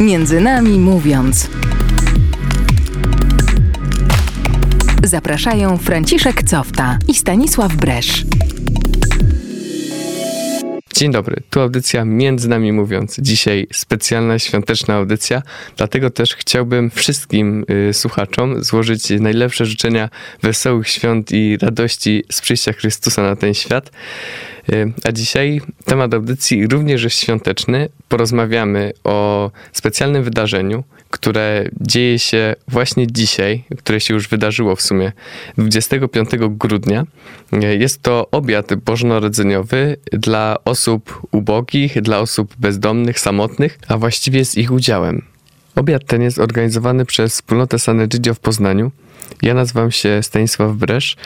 Między nami mówiąc. Zapraszają Franciszek Cofta i Stanisław Bresz. Dzień dobry, tu audycja Między Nami Mówiąc. Dzisiaj specjalna świąteczna audycja, dlatego też chciałbym wszystkim y, słuchaczom złożyć najlepsze życzenia wesołych świąt i radości z przyjścia Chrystusa na ten świat. Y, a dzisiaj temat audycji również jest świąteczny. Porozmawiamy o specjalnym wydarzeniu, które dzieje się właśnie dzisiaj, które się już wydarzyło w sumie 25 grudnia. Jest to obiad bożonarodzeniowy dla osób ubogich, dla osób bezdomnych, samotnych, a właściwie z ich udziałem. Obiad ten jest organizowany przez wspólnotę Sanegidio w Poznaniu. Ja nazywam się Stanisław Bresz,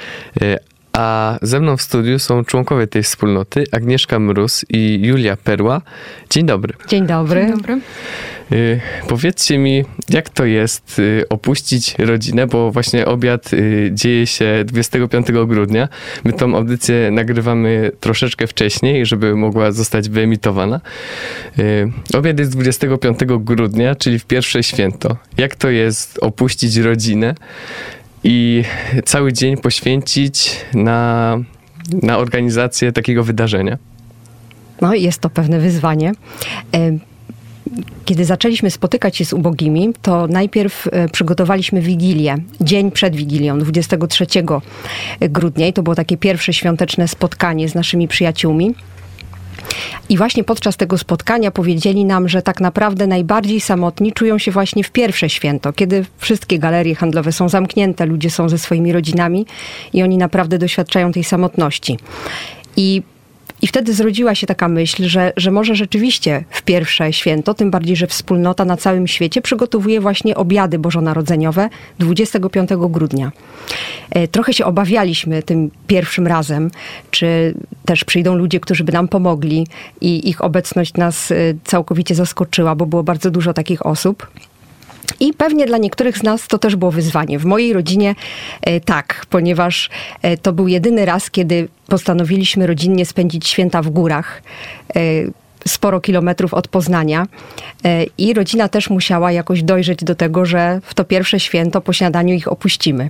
a ze mną w studiu są członkowie tej wspólnoty, Agnieszka Mróz i Julia Perła. Dzień dobry. Dzień dobry. Dzień dobry. Y, powiedzcie mi, jak to jest y, opuścić rodzinę, bo właśnie obiad y, dzieje się 25 grudnia. My tą audycję nagrywamy troszeczkę wcześniej, żeby mogła zostać wyemitowana. Obiad jest 25 grudnia, czyli w pierwsze święto. Jak to jest opuścić rodzinę? I cały dzień poświęcić na, na organizację takiego wydarzenia? No, jest to pewne wyzwanie. E, kiedy zaczęliśmy spotykać się z ubogimi, to najpierw e, przygotowaliśmy Wigilię, dzień przed Wigilią, 23 grudnia. I to było takie pierwsze świąteczne spotkanie z naszymi przyjaciółmi. I właśnie podczas tego spotkania powiedzieli nam, że tak naprawdę najbardziej samotni czują się właśnie w pierwsze święto, kiedy wszystkie galerie handlowe są zamknięte, ludzie są ze swoimi rodzinami i oni naprawdę doświadczają tej samotności. I i wtedy zrodziła się taka myśl, że, że może rzeczywiście w pierwsze święto, tym bardziej, że wspólnota na całym świecie przygotowuje właśnie obiady bożonarodzeniowe 25 grudnia. E, trochę się obawialiśmy tym pierwszym razem, czy też przyjdą ludzie, którzy by nam pomogli i ich obecność nas e, całkowicie zaskoczyła, bo było bardzo dużo takich osób. I pewnie dla niektórych z nas to też było wyzwanie. W mojej rodzinie e, tak, ponieważ e, to był jedyny raz, kiedy postanowiliśmy rodzinnie spędzić święta w górach. Sporo kilometrów od Poznania e, i rodzina też musiała jakoś dojrzeć do tego, że w to pierwsze święto po śniadaniu ich opuścimy.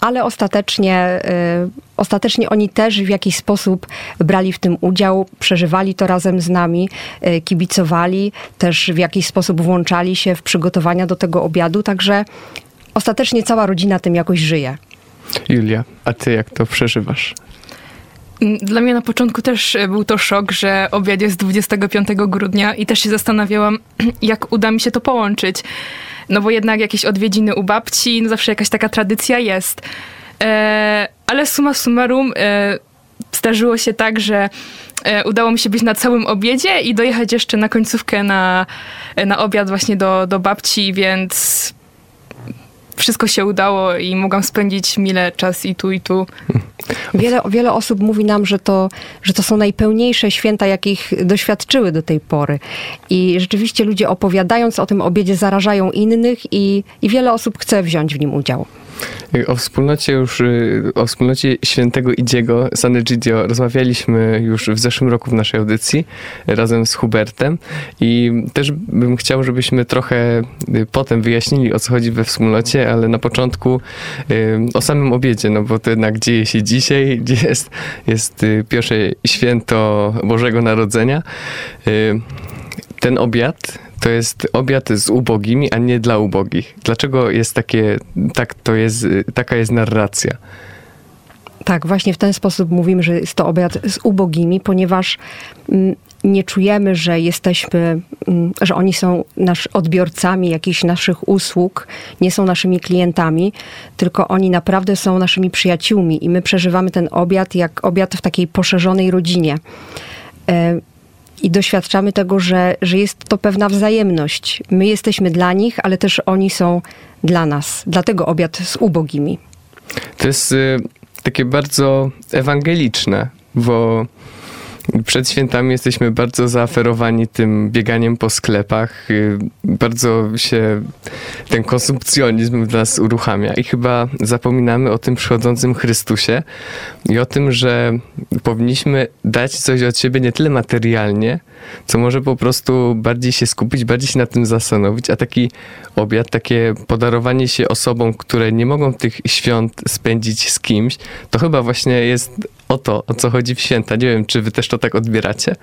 Ale ostatecznie, e, ostatecznie oni też w jakiś sposób brali w tym udział, przeżywali to razem z nami, e, kibicowali, też w jakiś sposób włączali się w przygotowania do tego obiadu, także ostatecznie cała rodzina tym jakoś żyje. Julia, a ty jak to przeżywasz? Dla mnie na początku też e, był to szok, że obiad jest 25 grudnia i też się zastanawiałam, jak uda mi się to połączyć. No bo jednak jakieś odwiedziny u babci, no zawsze jakaś taka tradycja jest. E, ale summa summarum e, zdarzyło się tak, że e, udało mi się być na całym obiedzie i dojechać jeszcze na końcówkę na, na obiad właśnie do, do babci, więc wszystko się udało i mogłam spędzić mile czas i tu, i tu. Wiele, wiele osób mówi nam, że to, że to są najpełniejsze święta, jakich doświadczyły do tej pory. I rzeczywiście ludzie opowiadając o tym obiedzie zarażają innych i, i wiele osób chce wziąć w nim udział. O wspólnocie już, y, o wspólnocie świętego Idziego, San Egidio, rozmawialiśmy już w zeszłym roku w naszej audycji razem z Hubertem i też bym chciał, żebyśmy trochę y, potem wyjaśnili o co chodzi we wspólnocie, ale na początku y, o samym obiedzie, no bo to jednak dzieje się dzisiaj, gdzie jest, jest pierwsze święto Bożego Narodzenia. Ten obiad to jest obiad z ubogimi, a nie dla ubogich. Dlaczego jest takie, tak to jest, taka jest narracja? Tak, właśnie w ten sposób mówimy, że jest to obiad z ubogimi, ponieważ mm, nie czujemy, że jesteśmy, mm, że oni są nasz odbiorcami jakichś naszych usług, nie są naszymi klientami, tylko oni naprawdę są naszymi przyjaciółmi i my przeżywamy ten obiad jak obiad w takiej poszerzonej rodzinie. I doświadczamy tego, że, że jest to pewna wzajemność. My jesteśmy dla nich, ale też oni są dla nas. Dlatego obiad z ubogimi. To jest y, takie bardzo ewangeliczne, bo Przed świętami jesteśmy bardzo zaaferowani tym bieganiem po sklepach. Y, Bardzo się ten konsumpcjonizm w nas uruchamia i chyba zapominamy o tym przychodzącym Chrystusie i o tym, że powinniśmy dać coś od siebie nie tyle materialnie, co może po prostu bardziej się skupić, bardziej się nad tym zastanowić, a taki obiad, takie podarowanie się osobom, które nie mogą tych świąt spędzić z kimś, to chyba właśnie jest o to, o co chodzi w święta. Nie wiem, czy wy też to tak odbieracie?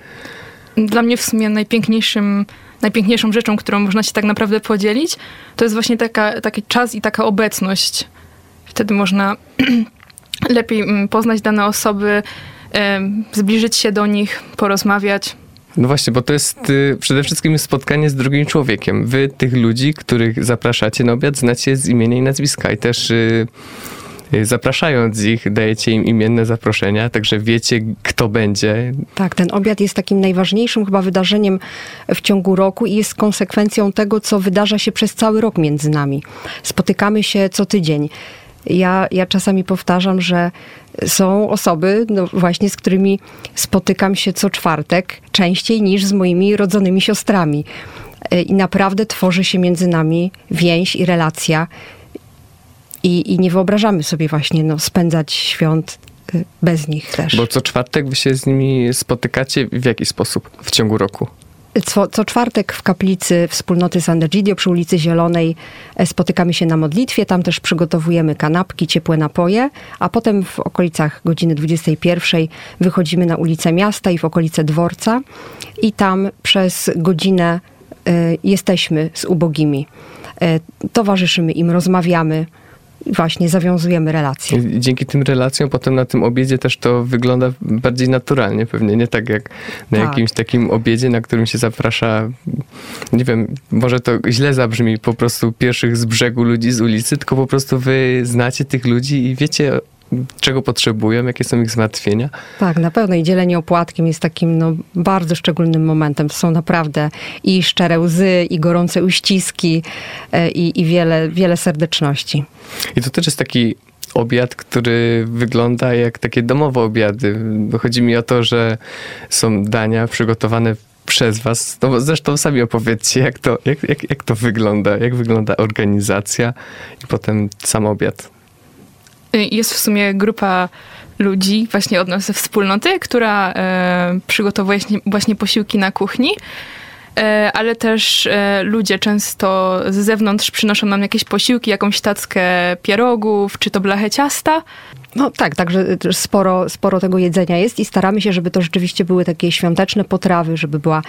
Dla mnie w sumie najpiękniejszym, najpiękniejszą rzeczą, którą można się tak naprawdę podzielić, to jest właśnie taka, taki czas i taka obecność. Wtedy można lepiej mm, poznać dane osoby, zbliżyć się do nich, porozmawiać. No właśnie, bo to jest y, przede wszystkim spotkanie z drugim człowiekiem. Wy tych ludzi, których zapraszacie na obiad, znacie z imienia i nazwiska i też y, zapraszając ich, dajecie im imienne zaproszenia, także wiecie, kto będzie. Tak, ten obiad jest takim najważniejszym chyba wydarzeniem w ciągu roku i jest konsekwencją tego, co wydarza się przez cały rok między nami. Spotykamy się co tydzień. Ja, ja czasami powtarzam, że są osoby, no właśnie, z którymi spotykam się co czwartek, częściej niż z moimi rodzonymi siostrami. Y, I naprawdę tworzy się między nami więź i relacja. I, i nie wyobrażamy sobie właśnie no, spędzać świąt y, bez nich też. Bo co czwartek wy się z nimi spotykacie w jaki sposób w ciągu roku? Co, co czwartek w kaplicy wspólnoty Sant'Egidio przy ulicy Zielonej e, spotykamy się na modlitwie. Tam też przygotowujemy kanapki, ciepłe napoje, a potem w okolicach godziny 21 wychodzimy na ulicę miasta i w okolice dworca i tam przez godzinę e, jesteśmy z ubogimi. E, towarzyszymy im, rozmawiamy, właśnie zawiązujemy relacje. Dzięki tym relacjom potem na tym obiedzie też to wygląda bardziej naturalnie pewnie, nie tak jak na Tak. jakimś takim obiedzie, na którym się zaprasza, nie wiem, może to źle zabrzmi, po prostu pierwszych z brzegu ludzi z ulicy, tylko po prostu wy znacie tych ludzi i wiecie czego potrzebują, jakie są ich zmartwienia. Tak, na pewno i dzielenie opłatkiem jest takim no, bardzo szczególnym momentem. To są naprawdę i szczere łzy, i gorące uściski, e, i, i wiele, wiele serdeczności. I to też jest taki obiad, który wygląda jak takie domowe obiady. Chodzi mi o to, że są dania przygotowane przez was. No, zresztą sami opowiedzcie, jak to, jak, jak, jak to wygląda, jak wygląda organizacja i potem sam obiad. Jest w sumie grupa ludzi właśnie od nas ze wspólnoty, która e, przygotowuje właśnie- właśnie posiłki na kuchni. E, ale też e, ludzie często z zewnątrz przynoszą nam jakieś posiłki, jakąś tackę pierogów, czy to blachę ciasta. No tak, także też sporo, sporo tego jedzenia jest i staramy się, żeby to rzeczywiście były takie świąteczne potrawy, żeby była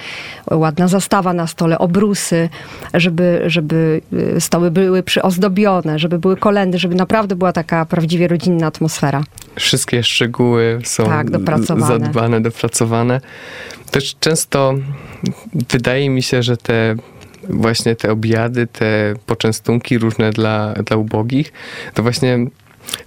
ładna zastawa na stole, obrusy, żeby, żeby y, stoły były przyozdobione, żeby były kolendy, żeby naprawdę była taka prawdziwie rodzinna atmosfera. Wszystkie szczegóły są Tak, dopracowane. zadbane, dopracowane. Też często wydaje mi się, że te właśnie te obiady, te poczęstunki różne dla, dla ubogich, to właśnie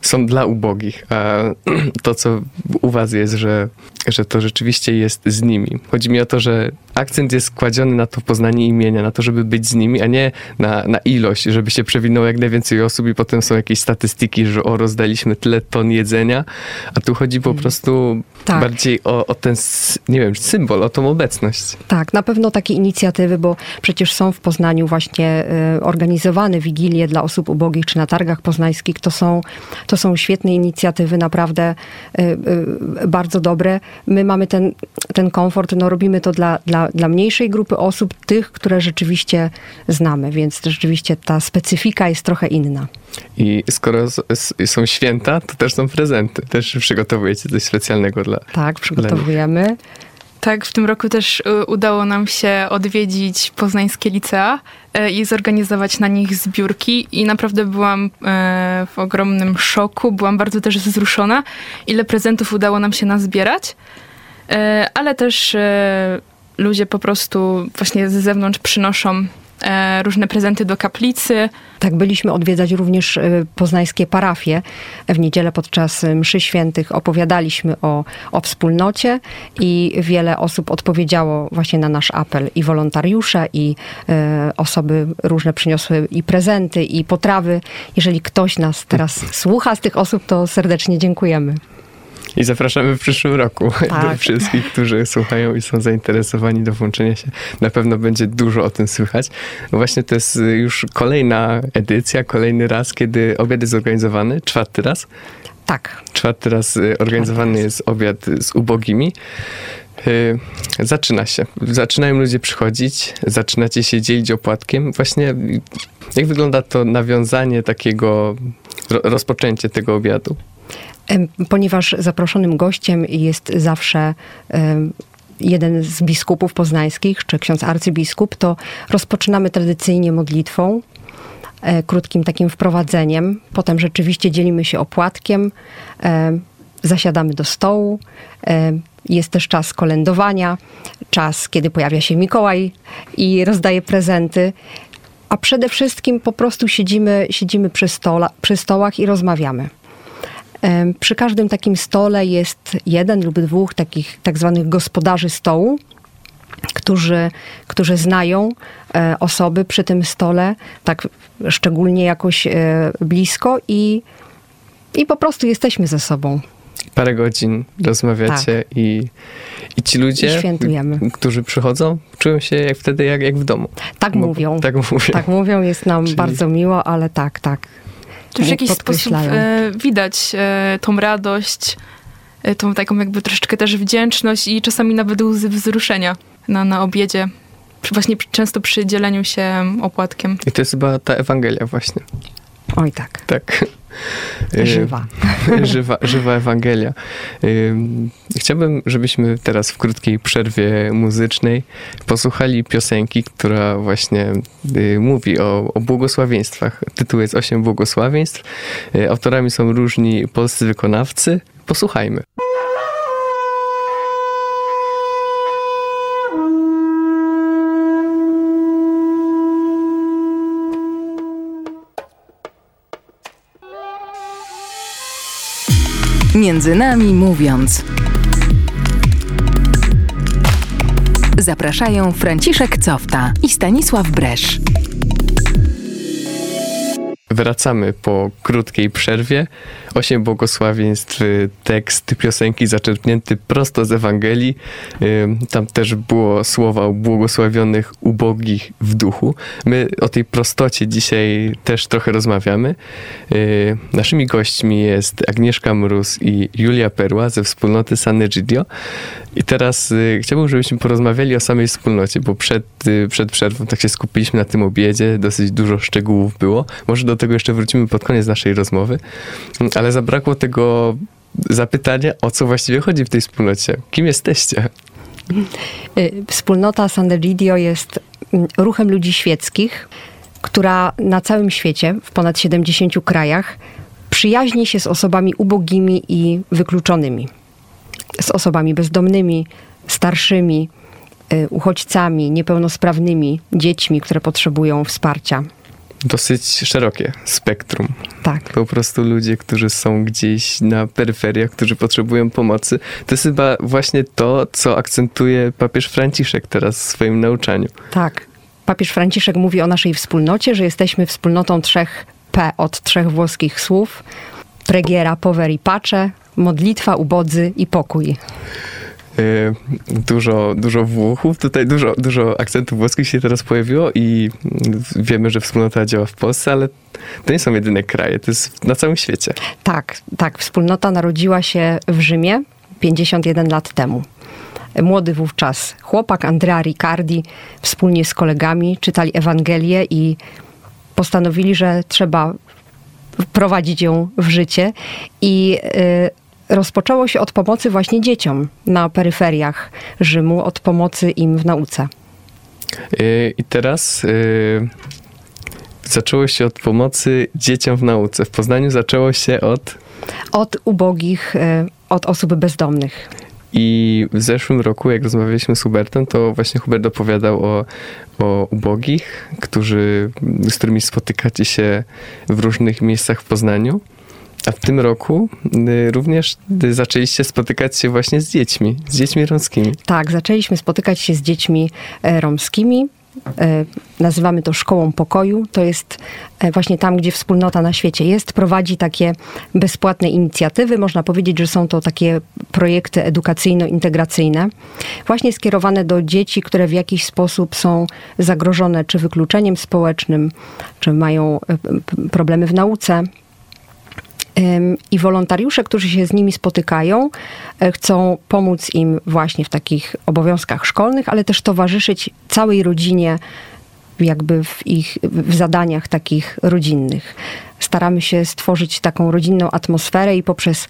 są dla ubogich. A to, co u was jest, że, że to rzeczywiście jest z nimi. Chodzi mi o to, że akcent jest kładziony na to poznanie imienia, na to, żeby być z nimi, a nie na, na ilość, żeby się przewinęło jak najwięcej osób i potem są jakieś statystyki, że o, rozdaliśmy tyle ton jedzenia, a tu chodzi po prostu Tak. bardziej o, o ten, nie wiem, symbol, o tą obecność. Tak, na pewno takie inicjatywy, bo przecież są w Poznaniu właśnie y, organizowane wigilie dla osób ubogich, czy na targach poznańskich. To są, to są świetne inicjatywy, naprawdę y, y, bardzo dobre. My mamy ten, ten komfort, no robimy to dla, dla, dla mniejszej grupy osób, tych, które rzeczywiście znamy, więc rzeczywiście ta specyfika jest trochę inna. I skoro są święta, to też są prezenty. Też przygotowujecie coś specjalnego dla... Tak, przygotowujemy. Tak, w tym roku też y, udało nam się odwiedzić poznańskie licea y, i zorganizować na nich zbiórki. I naprawdę byłam y, w ogromnym szoku, byłam bardzo też wzruszona, ile prezentów udało nam się nazbierać, ale też ludzie po prostu właśnie z zewnątrz przynoszą różne prezenty do kaplicy. Tak, byliśmy odwiedzać również y, poznańskie parafie. W niedzielę podczas y, mszy świętych opowiadaliśmy o, o wspólnocie i wiele osób odpowiedziało właśnie na nasz apel. I wolontariusze, i osoby różne przyniosły i prezenty, i potrawy. Jeżeli ktoś nas teraz słucha z tych osób, to serdecznie dziękujemy. I zapraszamy w przyszłym roku Tak. wszystkich, którzy słuchają i są zainteresowani do włączenia się. Na pewno będzie dużo o tym słychać. Właśnie to jest już kolejna edycja, kolejny raz, kiedy obiad jest zorganizowany, czwarty raz. Tak. Czwarty raz y, organizowany jest obiad z ubogimi. Y, Zaczyna się. Zaczynają ludzie przychodzić, zaczynacie się dzielić opłatkiem. Właśnie y, jak wygląda to nawiązanie takiego, ro- rozpoczęcie tego obiadu? Ponieważ zaproszonym gościem jest zawsze jeden z biskupów poznańskich, czy ksiądz arcybiskup, to rozpoczynamy tradycyjnie modlitwą, e, krótkim takim wprowadzeniem. Potem rzeczywiście dzielimy się opłatkiem, e, zasiadamy do stołu. e, Jest też czas kolędowania, czas, kiedy pojawia się Mikołaj i rozdaje prezenty. A przede wszystkim po prostu siedzimy, siedzimy przy, stola, przy stołach i rozmawiamy. Przy każdym takim stole jest jeden lub dwóch takich tak zwanych gospodarzy stołu, którzy, którzy znają e, osoby przy tym stole, tak szczególnie jakoś e, blisko i, i po prostu jesteśmy ze sobą. Parę godzin rozmawiacie i, i ci ludzie, Tak. I którzy przychodzą, czują się jak wtedy jak, jak w domu. Tak Bo- mówią. Tak mówią. Tak mówią, jest nam Czyli- bardzo miło, ale tak, tak. To już w jakiś sposób e, widać e, tą radość, e, tą taką jakby troszeczkę też wdzięczność i czasami nawet łzy wzruszenia na, na obiedzie. Właśnie często przy dzieleniu się opłatkiem. I to jest chyba ta Ewangelia właśnie. Oj tak, Tak. Żywa. żywa, żywa Ewangelia. Ym, Chciałbym, żebyśmy teraz w krótkiej przerwie muzycznej posłuchali piosenki, która właśnie y, mówi o, o błogosławieństwach. Tytuł jest Osiem błogosławieństw. Y, Autorami są różni polscy wykonawcy. Posłuchajmy. Między nami mówiąc. Zapraszają Franciszek Cofta i Stanisław Bresz. Wracamy po krótkiej przerwie. Osiem błogosławieństw, tekst piosenki zaczerpnięty prosto z Ewangelii. Tam też było słowa o błogosławionych ubogich w duchu. My o tej prostocie dzisiaj też trochę rozmawiamy. Naszymi gośćmi jest Agnieszka Mróz i Julia Perła ze wspólnoty San Egidio. I teraz y, chciałbym, żebyśmy porozmawiali o samej wspólnocie, bo przed, y, przed przerwą tak się skupiliśmy na tym obiedzie, dosyć dużo szczegółów było. Może do tego jeszcze wrócimy pod koniec naszej rozmowy, ale zabrakło tego zapytania, o co właściwie chodzi w tej wspólnocie. Kim jesteście? Y, Wspólnota San Egidio jest mm, ruchem ludzi świeckich, która na całym świecie, w ponad 70 krajach, przyjaźni się z osobami ubogimi i wykluczonymi. Z osobami bezdomnymi, starszymi, y, uchodźcami, niepełnosprawnymi, dziećmi, które potrzebują wsparcia. Dosyć szerokie spektrum. Tak. Po prostu ludzie, którzy są gdzieś na peryferiach, którzy potrzebują pomocy. To jest chyba właśnie to, co akcentuje papież Franciszek teraz w swoim nauczaniu. Tak. Papież Franciszek mówi o naszej wspólnocie, że jesteśmy wspólnotą trzech P od trzech włoskich słów. Pregiera, power i pace, modlitwa, ubodzy i pokój. Y, Dużo, dużo Włochów, tutaj dużo, dużo akcentów włoskich się teraz pojawiło i wiemy, że wspólnota działa w Polsce, ale to nie są jedyne kraje, to jest na całym świecie. Tak, tak. Wspólnota narodziła się w Rzymie 51 lat temu. Młody wówczas chłopak Andrea Riccardi wspólnie z kolegami czytali Ewangelię i postanowili, że trzeba wprowadzić ją w życie. I y, rozpoczęło się od pomocy właśnie dzieciom na peryferiach Rzymu, od pomocy im w nauce. Y, I teraz y, zaczęło się od pomocy dzieciom w nauce. W Poznaniu zaczęło się od Od ubogich, y, od osób bezdomnych. I w zeszłym roku, jak rozmawialiśmy z Hubertem, to właśnie Hubert opowiadał o, o ubogich, którzy, z którymi spotykacie się w różnych miejscach w Poznaniu. A w tym roku y, również y, zaczęliście spotykać się właśnie z dziećmi, z dziećmi romskimi. Tak, zaczęliśmy spotykać się z dziećmi e, romskimi. e, nazywamy to szkołą pokoju. To jest e, właśnie tam, gdzie wspólnota na świecie jest, prowadzi takie bezpłatne inicjatywy. Można powiedzieć, że są to takie projekty edukacyjno-integracyjne, właśnie skierowane do dzieci, które w jakiś sposób są zagrożone czy wykluczeniem społecznym, czy mają problemy w nauce. I wolontariusze, którzy się z nimi spotykają, e, chcą pomóc im właśnie w takich obowiązkach szkolnych, ale też towarzyszyć całej rodzinie jakby w ich w zadaniach takich rodzinnych. Staramy się stworzyć taką rodzinną atmosferę i poprzez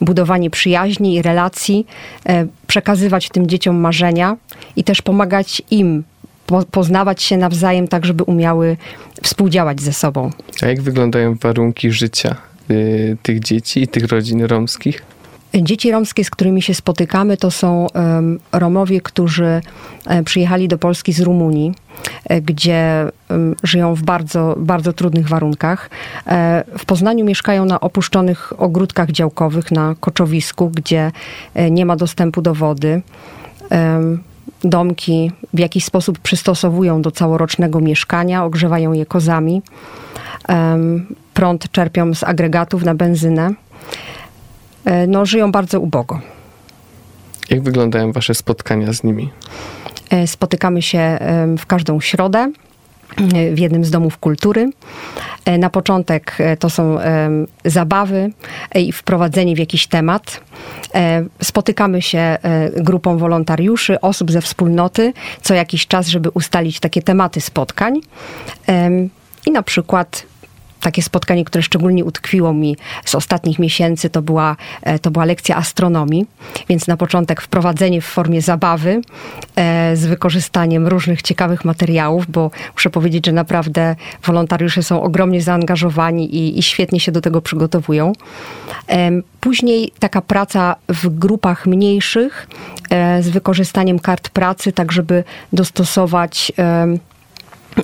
budowanie przyjaźni i relacji e, przekazywać tym dzieciom marzenia i też pomagać im po, poznawać się nawzajem tak, żeby umiały współdziałać ze sobą. A jak wyglądają warunki życia tych dzieci i tych rodzin romskich? Dzieci romskie, z którymi się spotykamy, to są Romowie, którzy e, przyjechali do Polski z Rumunii, e, gdzie żyją w bardzo, bardzo trudnych warunkach. E, W Poznaniu mieszkają na opuszczonych ogródkach działkowych, na koczowisku, gdzie nie ma dostępu do wody. Domki w jakiś sposób przystosowują do całorocznego mieszkania, ogrzewają je kozami. Prąd czerpią z agregatów na benzynę. E, no, żyją bardzo ubogo. Jak wyglądają wasze spotkania z nimi? E, Spotykamy się w każdą środę e, w jednym z domów kultury. Na początek to są zabawy i wprowadzenie w jakiś temat. Spotykamy się grupą wolontariuszy, osób ze wspólnoty co jakiś czas, żeby ustalić takie tematy spotkań. I na przykład takie spotkanie, które szczególnie utkwiło mi z ostatnich miesięcy, to była, e, to była lekcja astronomii. Więc na początek wprowadzenie w formie zabawy e, z wykorzystaniem różnych ciekawych materiałów, bo muszę powiedzieć, że naprawdę wolontariusze są ogromnie zaangażowani i, i świetnie się do tego przygotowują. Em, Później taka praca w grupach mniejszych e, z wykorzystaniem kart pracy, tak żeby dostosować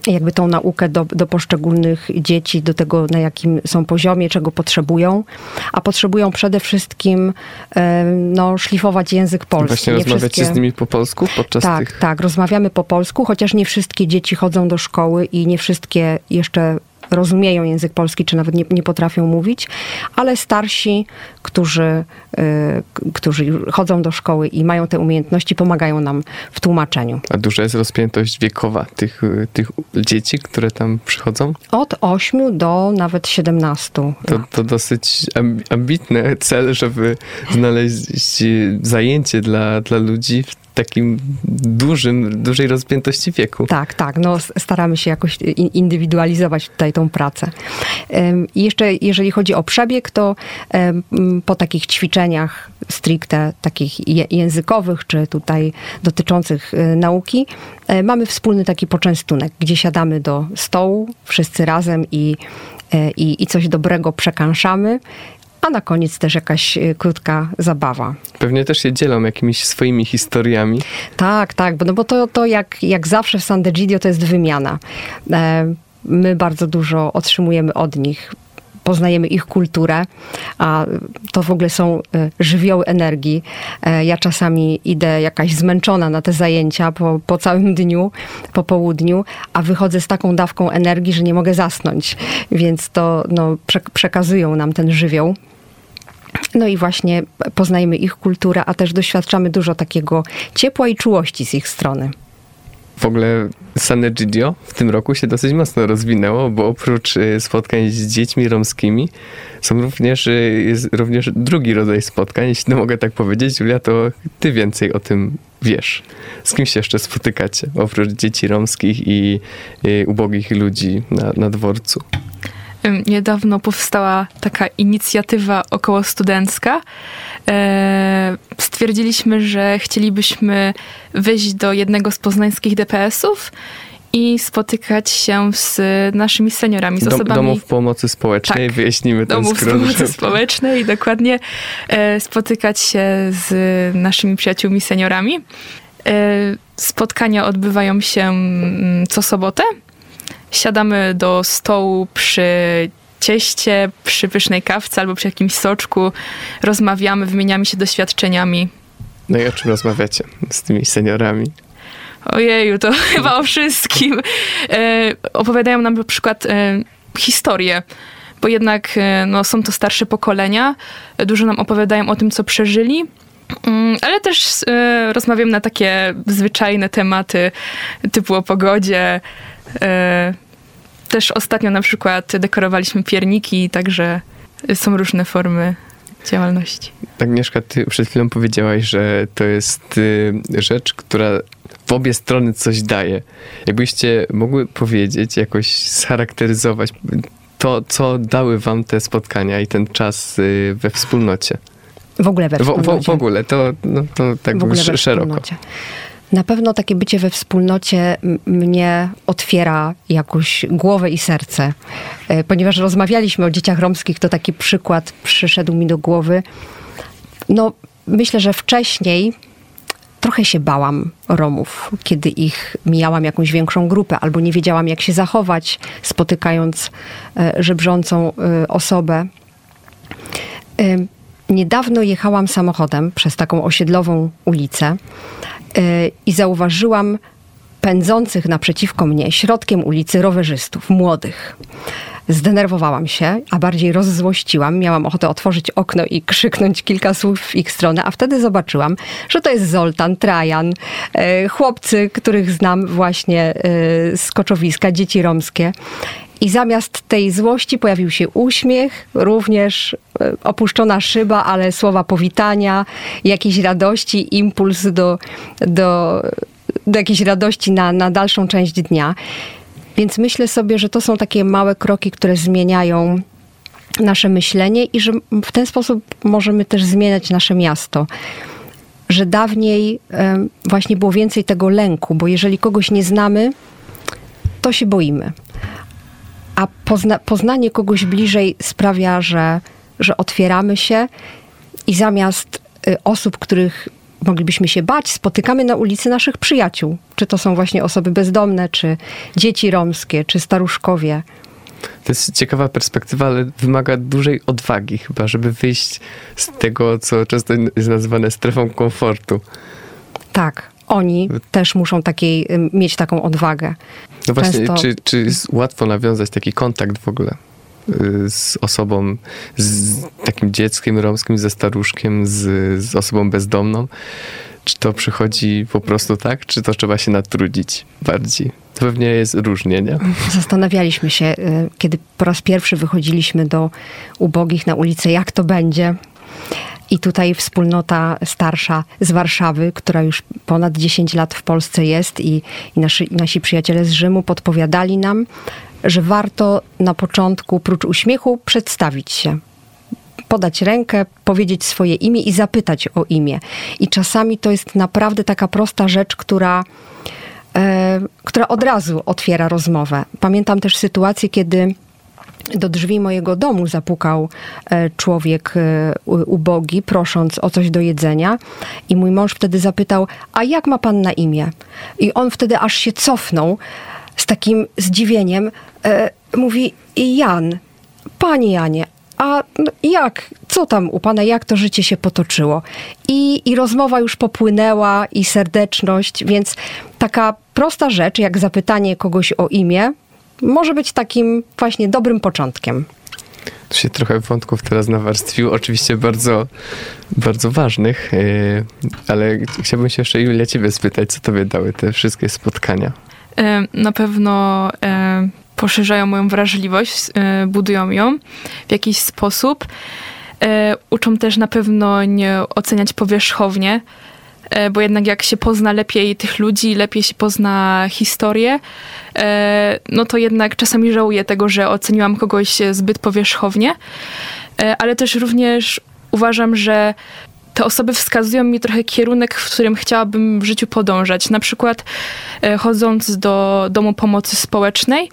jakby tą naukę do, do poszczególnych dzieci, do tego, na jakim są poziomie, czego potrzebują, a potrzebują przede wszystkim e, no, szlifować język polski. Właśnie Nie rozmawiacie wszystkie- z nimi po polsku podczas tak, tych... tak, rozmawiamy po polsku, chociaż nie wszystkie dzieci chodzą do szkoły i nie wszystkie jeszcze rozumieją język polski, czy nawet nie, nie potrafią mówić, ale starsi, którzy, y, którzy chodzą do szkoły i mają te umiejętności, pomagają nam w tłumaczeniu. A duża jest rozpiętość wiekowa tych, tych dzieci, które tam przychodzą? Od 8 do nawet 17. To, to dosyć amb- ambitny cel, żeby znaleźć zajęcie dla, dla ludzi w takim dużym, dużej rozpiętości wieku. Tak, tak. No, staramy się jakoś in- indywidualizować tutaj tą pracę. I jeszcze jeżeli chodzi o przebieg, to po takich ćwiczeniach stricte takich językowych, czy tutaj dotyczących y, nauki, e, mamy wspólny taki poczęstunek, gdzie siadamy do stołu wszyscy razem i, e, i, i coś dobrego przekąszamy, a na koniec też jakaś y, krótka zabawa. Pewnie też się dzielą jakimiś swoimi historiami. Tak, tak, bo, no bo to, to jak, jak zawsze w San Degidio to jest wymiana. E, My bardzo dużo otrzymujemy od nich. Poznajemy ich kulturę, a to w ogóle są e, żywioły energii. E, Ja czasami idę jakaś zmęczona na te zajęcia po, po całym dniu, po południu, a wychodzę z taką dawką energii, że nie mogę zasnąć. Więc to no, przek- przekazują nam ten żywioł. No i właśnie poznajemy ich kulturę, a też doświadczamy dużo takiego ciepła i czułości z ich strony. W ogóle San Egidio w tym roku się dosyć mocno rozwinęło, bo oprócz y, spotkań z dziećmi romskimi są również, y, jest również drugi rodzaj spotkań, jeśli mogę tak powiedzieć. Julia, to ty więcej o tym wiesz. Z kim się jeszcze spotykacie, oprócz dzieci romskich i y, ubogich ludzi na, na dworcu? Niedawno powstała taka inicjatywa około studencka. E, Stwierdziliśmy, że chcielibyśmy wyjść do jednego z poznańskich DPS-ów i spotykać się z naszymi seniorami, z osobami domów pomocy społecznej, Tak. wyjaśnimy ten domów skrót. pomocy żeby- społecznej, dokładnie e, spotykać się z naszymi przyjaciółmi seniorami. E, Spotkania odbywają się mm, co sobotę. Siadamy do stołu przy cieście, przy pysznej kawce albo przy jakimś soczku. Rozmawiamy, wymieniamy się doświadczeniami. No i o czym rozmawiacie z tymi seniorami? Ojeju, to chyba o wszystkim. E, opowiadają nam na przykład e, historię, bo jednak e, no, są to starsze pokolenia, dużo nam opowiadają o tym, co przeżyli. Mm, Ale też e, rozmawiam na takie zwyczajne tematy, typu o pogodzie. E, też ostatnio na przykład dekorowaliśmy pierniki, także są różne formy działalności. Agnieszka, ty przed chwilą powiedziałaś, że to jest y, rzecz, która w obie strony coś daje. Jakbyście mogły powiedzieć, jakoś scharakteryzować to, co dały wam te spotkania i ten czas y, we wspólnocie. W ogóle we W, wspólnocie. w, w ogóle, to, no, to tak w ogóle sz- we szeroko. wspólnocie. Na pewno takie bycie we wspólnocie mnie otwiera jakoś głowę i serce. E, Ponieważ rozmawialiśmy o dzieciach romskich, to taki przykład przyszedł mi do głowy. No, myślę, że wcześniej trochę się bałam Romów, kiedy ich mijałam jakąś większą grupę, albo nie wiedziałam, jak się zachować, spotykając e, żebrzącą e, osobę. Niedawno jechałam samochodem przez taką osiedlową ulicę i zauważyłam pędzących naprzeciwko mnie środkiem ulicy rowerzystów, młodych. Zdenerwowałam się, a bardziej rozzłościłam. Miałam ochotę otworzyć okno i krzyknąć kilka słów w ich stronę, a wtedy zobaczyłam, że to jest Zoltan, Trajan, y, chłopcy, których znam właśnie y, z Koczowiska, dzieci romskie. I zamiast tej złości pojawił się uśmiech, również e, opuszczona szyba, ale słowa powitania, jakiejś radości, impuls do, do, do jakiejś radości na, na dalszą część dnia. Więc myślę sobie, że to są takie małe kroki, które zmieniają nasze myślenie i że w ten sposób możemy też zmieniać nasze miasto. Że dawniej właśnie było więcej tego lęku, bo jeżeli kogoś nie znamy, to się boimy. A pozna, poznanie kogoś bliżej sprawia, że, że otwieramy się i zamiast y, osób, których moglibyśmy się bać, spotykamy na ulicy naszych przyjaciół. Czy to są właśnie osoby bezdomne, czy dzieci romskie, czy staruszkowie. To jest ciekawa perspektywa, ale wymaga dużej odwagi chyba, żeby wyjść z tego, co często jest nazywane strefą komfortu. Tak, oni też muszą takiej, ym, mieć taką odwagę. No właśnie, Często- czy, czy jest łatwo nawiązać taki kontakt w ogóle y, z osobą, z takim dzieckiem romskim, ze staruszkiem, z, z osobą bezdomną? Czy to przychodzi po prostu tak, czy to trzeba się natrudzić bardziej? To pewnie jest różnie, nie? Zastanawialiśmy się, y, kiedy po raz pierwszy wychodziliśmy do ubogich na ulicę, jak to będzie. I tutaj wspólnota starsza z Warszawy, która już ponad 10 lat w Polsce jest i, i nasi, nasi przyjaciele z Rzymu podpowiadali nam, że warto na początku, prócz uśmiechu, przedstawić się. Podać rękę, powiedzieć swoje imię i zapytać o imię. I czasami to jest naprawdę taka prosta rzecz, która e, która od razu otwiera rozmowę. Pamiętam też sytuację, kiedy do drzwi mojego domu zapukał e, człowiek e, ubogi, prosząc o coś do jedzenia. I mój mąż wtedy zapytał: A jak ma pan na imię? I on wtedy aż się cofnął z takim zdziwieniem. E, mówi: Jan, panie Janie. A no, jak, co tam u pana, jak to życie się potoczyło? I, I rozmowa już popłynęła, i serdeczność, więc taka prosta rzecz, jak zapytanie kogoś o imię, może być takim właśnie dobrym początkiem. Tu się trochę wątków teraz nawarstwiło, oczywiście bardzo, bardzo ważnych, yy, ale chciałbym się jeszcze Julia ciebie spytać, co tobie dały te wszystkie spotkania? E, Na pewno e, poszerzają moją wrażliwość, e, budują ją w jakiś sposób. Uczą też na pewno nie oceniać powierzchownie, bo jednak jak się pozna lepiej tych ludzi, lepiej się pozna historię, no to jednak czasami żałuję tego, że oceniłam kogoś zbyt powierzchownie, ale też również uważam, że te osoby wskazują mi trochę kierunek, w którym chciałabym w życiu podążać. Na przykład e, chodząc do domu pomocy społecznej,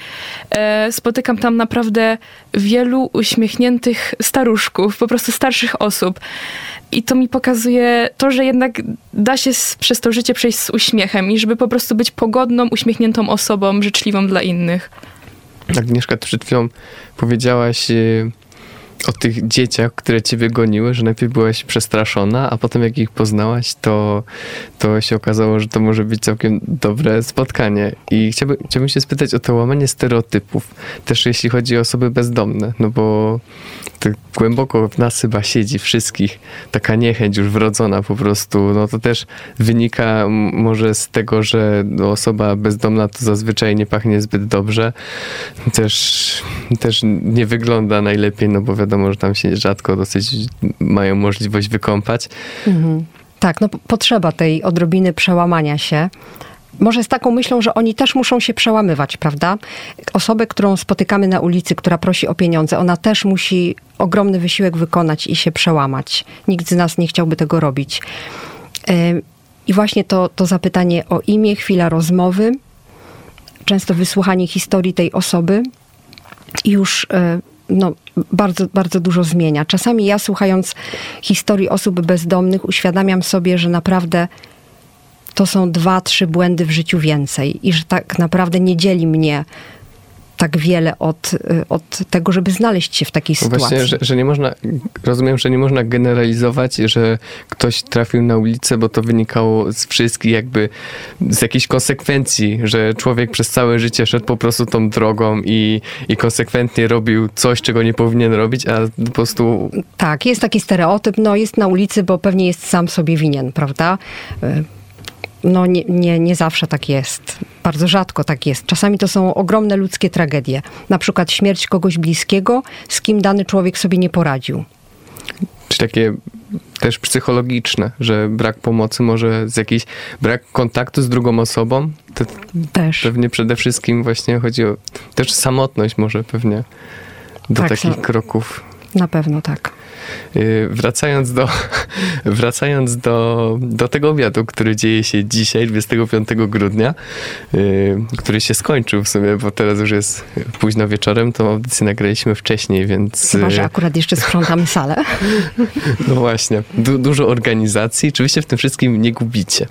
e, spotykam tam naprawdę wielu uśmiechniętych staruszków, po prostu starszych osób. I to mi pokazuje to, że jednak da się przez to życie przejść z uśmiechem i żeby po prostu być pogodną, uśmiechniętą osobą, życzliwą dla innych. Agnieszka, przed chwilą powiedziałaś, yy, o tych dzieciach, które ciebie goniły, że najpierw byłaś przestraszona, a potem jak ich poznałaś, to, to się okazało, że to może być całkiem dobre spotkanie. I chciałbym, chciałbym się spytać o to łamanie stereotypów, też jeśli chodzi o osoby bezdomne, no bo to głęboko w nas chyba siedzi wszystkich taka niechęć już wrodzona po prostu, no to też wynika może z tego, że osoba bezdomna to zazwyczaj nie pachnie zbyt dobrze, też, też nie wygląda najlepiej, no bo wiadomo, że tam się rzadko dosyć mają możliwość wykąpać. Mhm. Tak, no potrzeba tej odrobiny przełamania się. Może z taką myślą, że oni też muszą się przełamywać, prawda? Osobę, którą spotykamy na ulicy, która prosi o pieniądze, ona też musi ogromny wysiłek wykonać i się przełamać. Nikt z nas nie chciałby tego robić. I właśnie to, to zapytanie o imię, chwila rozmowy, często wysłuchanie historii tej osoby już e, no, bardzo, bardzo dużo zmienia. Czasami ja słuchając historii osób bezdomnych uświadamiam sobie, że naprawdę to są dwa, trzy błędy w życiu więcej i że tak naprawdę nie dzieli mnie tak wiele od, y, od tego, żeby znaleźć się w takiej sytuacji. Właśnie, że, że nie można, rozumiem, że nie można generalizować, że ktoś trafił na ulicę, bo to wynikało z wszystkich jakby, z jakichś konsekwencji, że człowiek przez całe życie szedł po prostu tą drogą i, i konsekwentnie robił coś, czego nie powinien robić, a po prostu... Tak, jest taki stereotyp, no jest na ulicy, bo pewnie jest sam sobie winien, prawda? No nie, nie, nie zawsze tak jest. Bardzo rzadko tak jest. Czasami to są ogromne ludzkie tragedie. Na przykład śmierć kogoś bliskiego, z kim dany człowiek sobie nie poradził. Czy takie też psychologiczne, że brak pomocy może z jakiś brak kontaktu z drugą osobą. To też. Pewnie przede wszystkim właśnie chodzi o też samotność może pewnie do tak, takich kroków. Na pewno tak. Y, wracając do, wracając do, do tego obiadu, który dzieje się dzisiaj, 25 grudnia, y, który się skończył w sumie, bo teraz już jest późno wieczorem, to audycję nagraliśmy wcześniej, więc... Chyba, że y, akurat jeszcze sprzątamy salę. No właśnie. Du dużo organizacji. Oczywiście w tym wszystkim nie gubicie.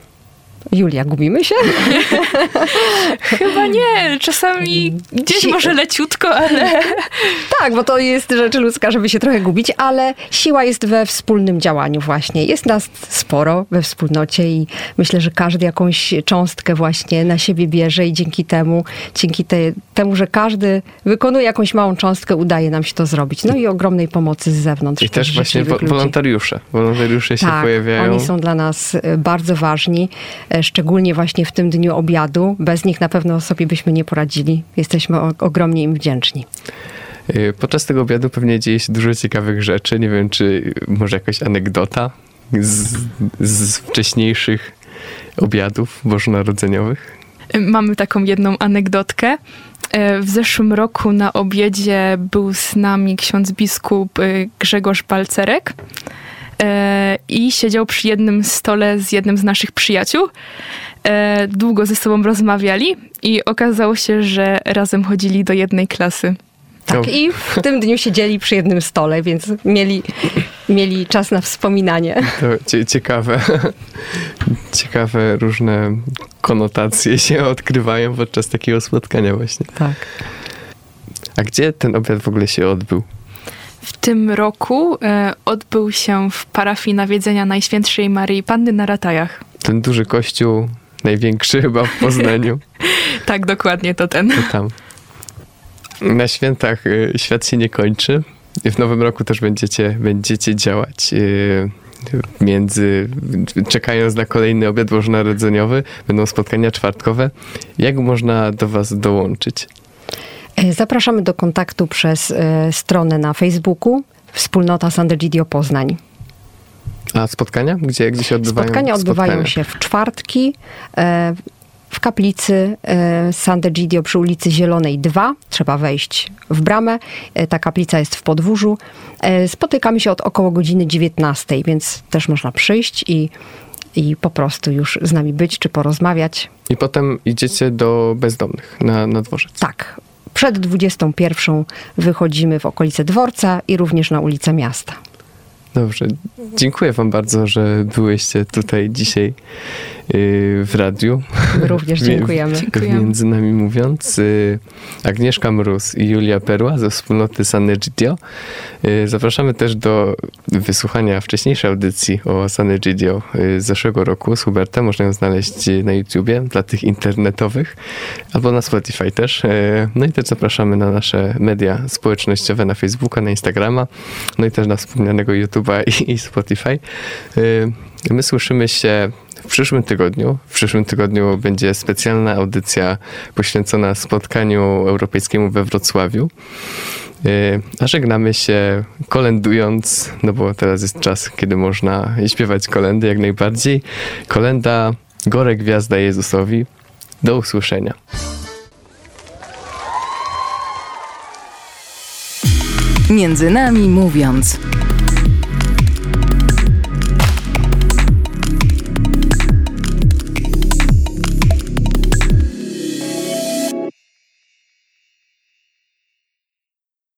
Julia, gubimy się? Chyba nie. Czasami gdzieś może leciutko, ale... Tak, bo to jest rzecz ludzka, żeby się trochę gubić, ale siła jest we wspólnym działaniu właśnie. Jest nas sporo we wspólnocie i myślę, że każdy jakąś cząstkę właśnie na siebie bierze i dzięki temu, dzięki te, temu, że każdy wykonuje jakąś małą cząstkę, udaje nam się to zrobić. No i ogromnej pomocy z zewnątrz. I też, też właśnie wolontariusze. Wolontariusze się tak, pojawiają. oni są dla nas y, bardzo ważni. E, szczególnie właśnie w tym dniu obiadu. Bez nich na pewno sobie byśmy nie poradzili. Jesteśmy ogromnie im wdzięczni. E, podczas tego obiadu pewnie dzieje się dużo ciekawych rzeczy. Nie wiem, czy może jakaś anegdota z, z wcześniejszych obiadów bożonarodzeniowych? Mamy taką jedną anegdotkę. E, w zeszłym roku na obiedzie był z nami ksiądz biskup Grzegorz Balcerek. E, i siedział przy jednym stole z jednym z naszych przyjaciół. E, długo ze sobą rozmawiali i okazało się, że razem chodzili do jednej klasy. Tak, i w tym dniu siedzieli przy jednym stole, więc mieli, mieli czas na wspominanie. To ciekawe, ciekawe różne konotacje się odkrywają podczas takiego spotkania właśnie. Tak. A gdzie ten obiad w ogóle się odbył? W tym roku e, odbył się w parafii nawiedzenia Najświętszej Maryi Panny na Ratajach. Ten duży kościół, największy chyba w Poznaniu. tak, dokładnie to ten. To tam. Na świętach y, świat się nie kończy. W nowym roku też będziecie, będziecie działać. Y, między, czekając na kolejny obiad bożonarodzeniowy, będą spotkania czwartkowe. Jak można do Was dołączyć? E, zapraszamy do kontaktu przez e, stronę na Facebooku Wspólnota Sant'Egidio Poznań. A spotkania? Gdzie, gdzie się odbywają? Spotkania odbywają się w czwartki e, w kaplicy Sant'Egidio przy ulicy Zielonej 2. Trzeba wejść w bramę. Ta kaplica jest w podwórzu. Spotykamy się od około godziny 19, więc też można przyjść i i po prostu już z nami być, czy porozmawiać. I potem idziecie do bezdomnych na, na dworzec. Tak. Przed 21 wychodzimy w okolice dworca i również na ulicę miasta. Dobrze. Dziękuję Wam bardzo, że byłyście tutaj dzisiaj w radiu. Również dziękujemy. Dziękujemy. Między nami mówiąc, y, Agnieszka Mróz i Julia Perła ze wspólnoty Sanegidio. Y, Zapraszamy też do wysłuchania wcześniejszej audycji o Sanegidio z zeszłego roku z Hubertem. Można ją znaleźć na YouTubie dla tych internetowych albo na Spotify też. Y, No i też zapraszamy na nasze media społecznościowe, na Facebooka, na Instagrama, no i też na wspomnianego YouTube'a i, Spotify. Y, My słyszymy się w przyszłym tygodniu. W przyszłym tygodniu będzie specjalna audycja poświęcona spotkaniu europejskiemu we Wrocławiu. Yy, A żegnamy się kolendując, no bo teraz jest czas, kiedy można śpiewać kolendy jak najbardziej. Kolenda Gore Gwiazda Jezusowi. Do usłyszenia. Między nami mówiąc.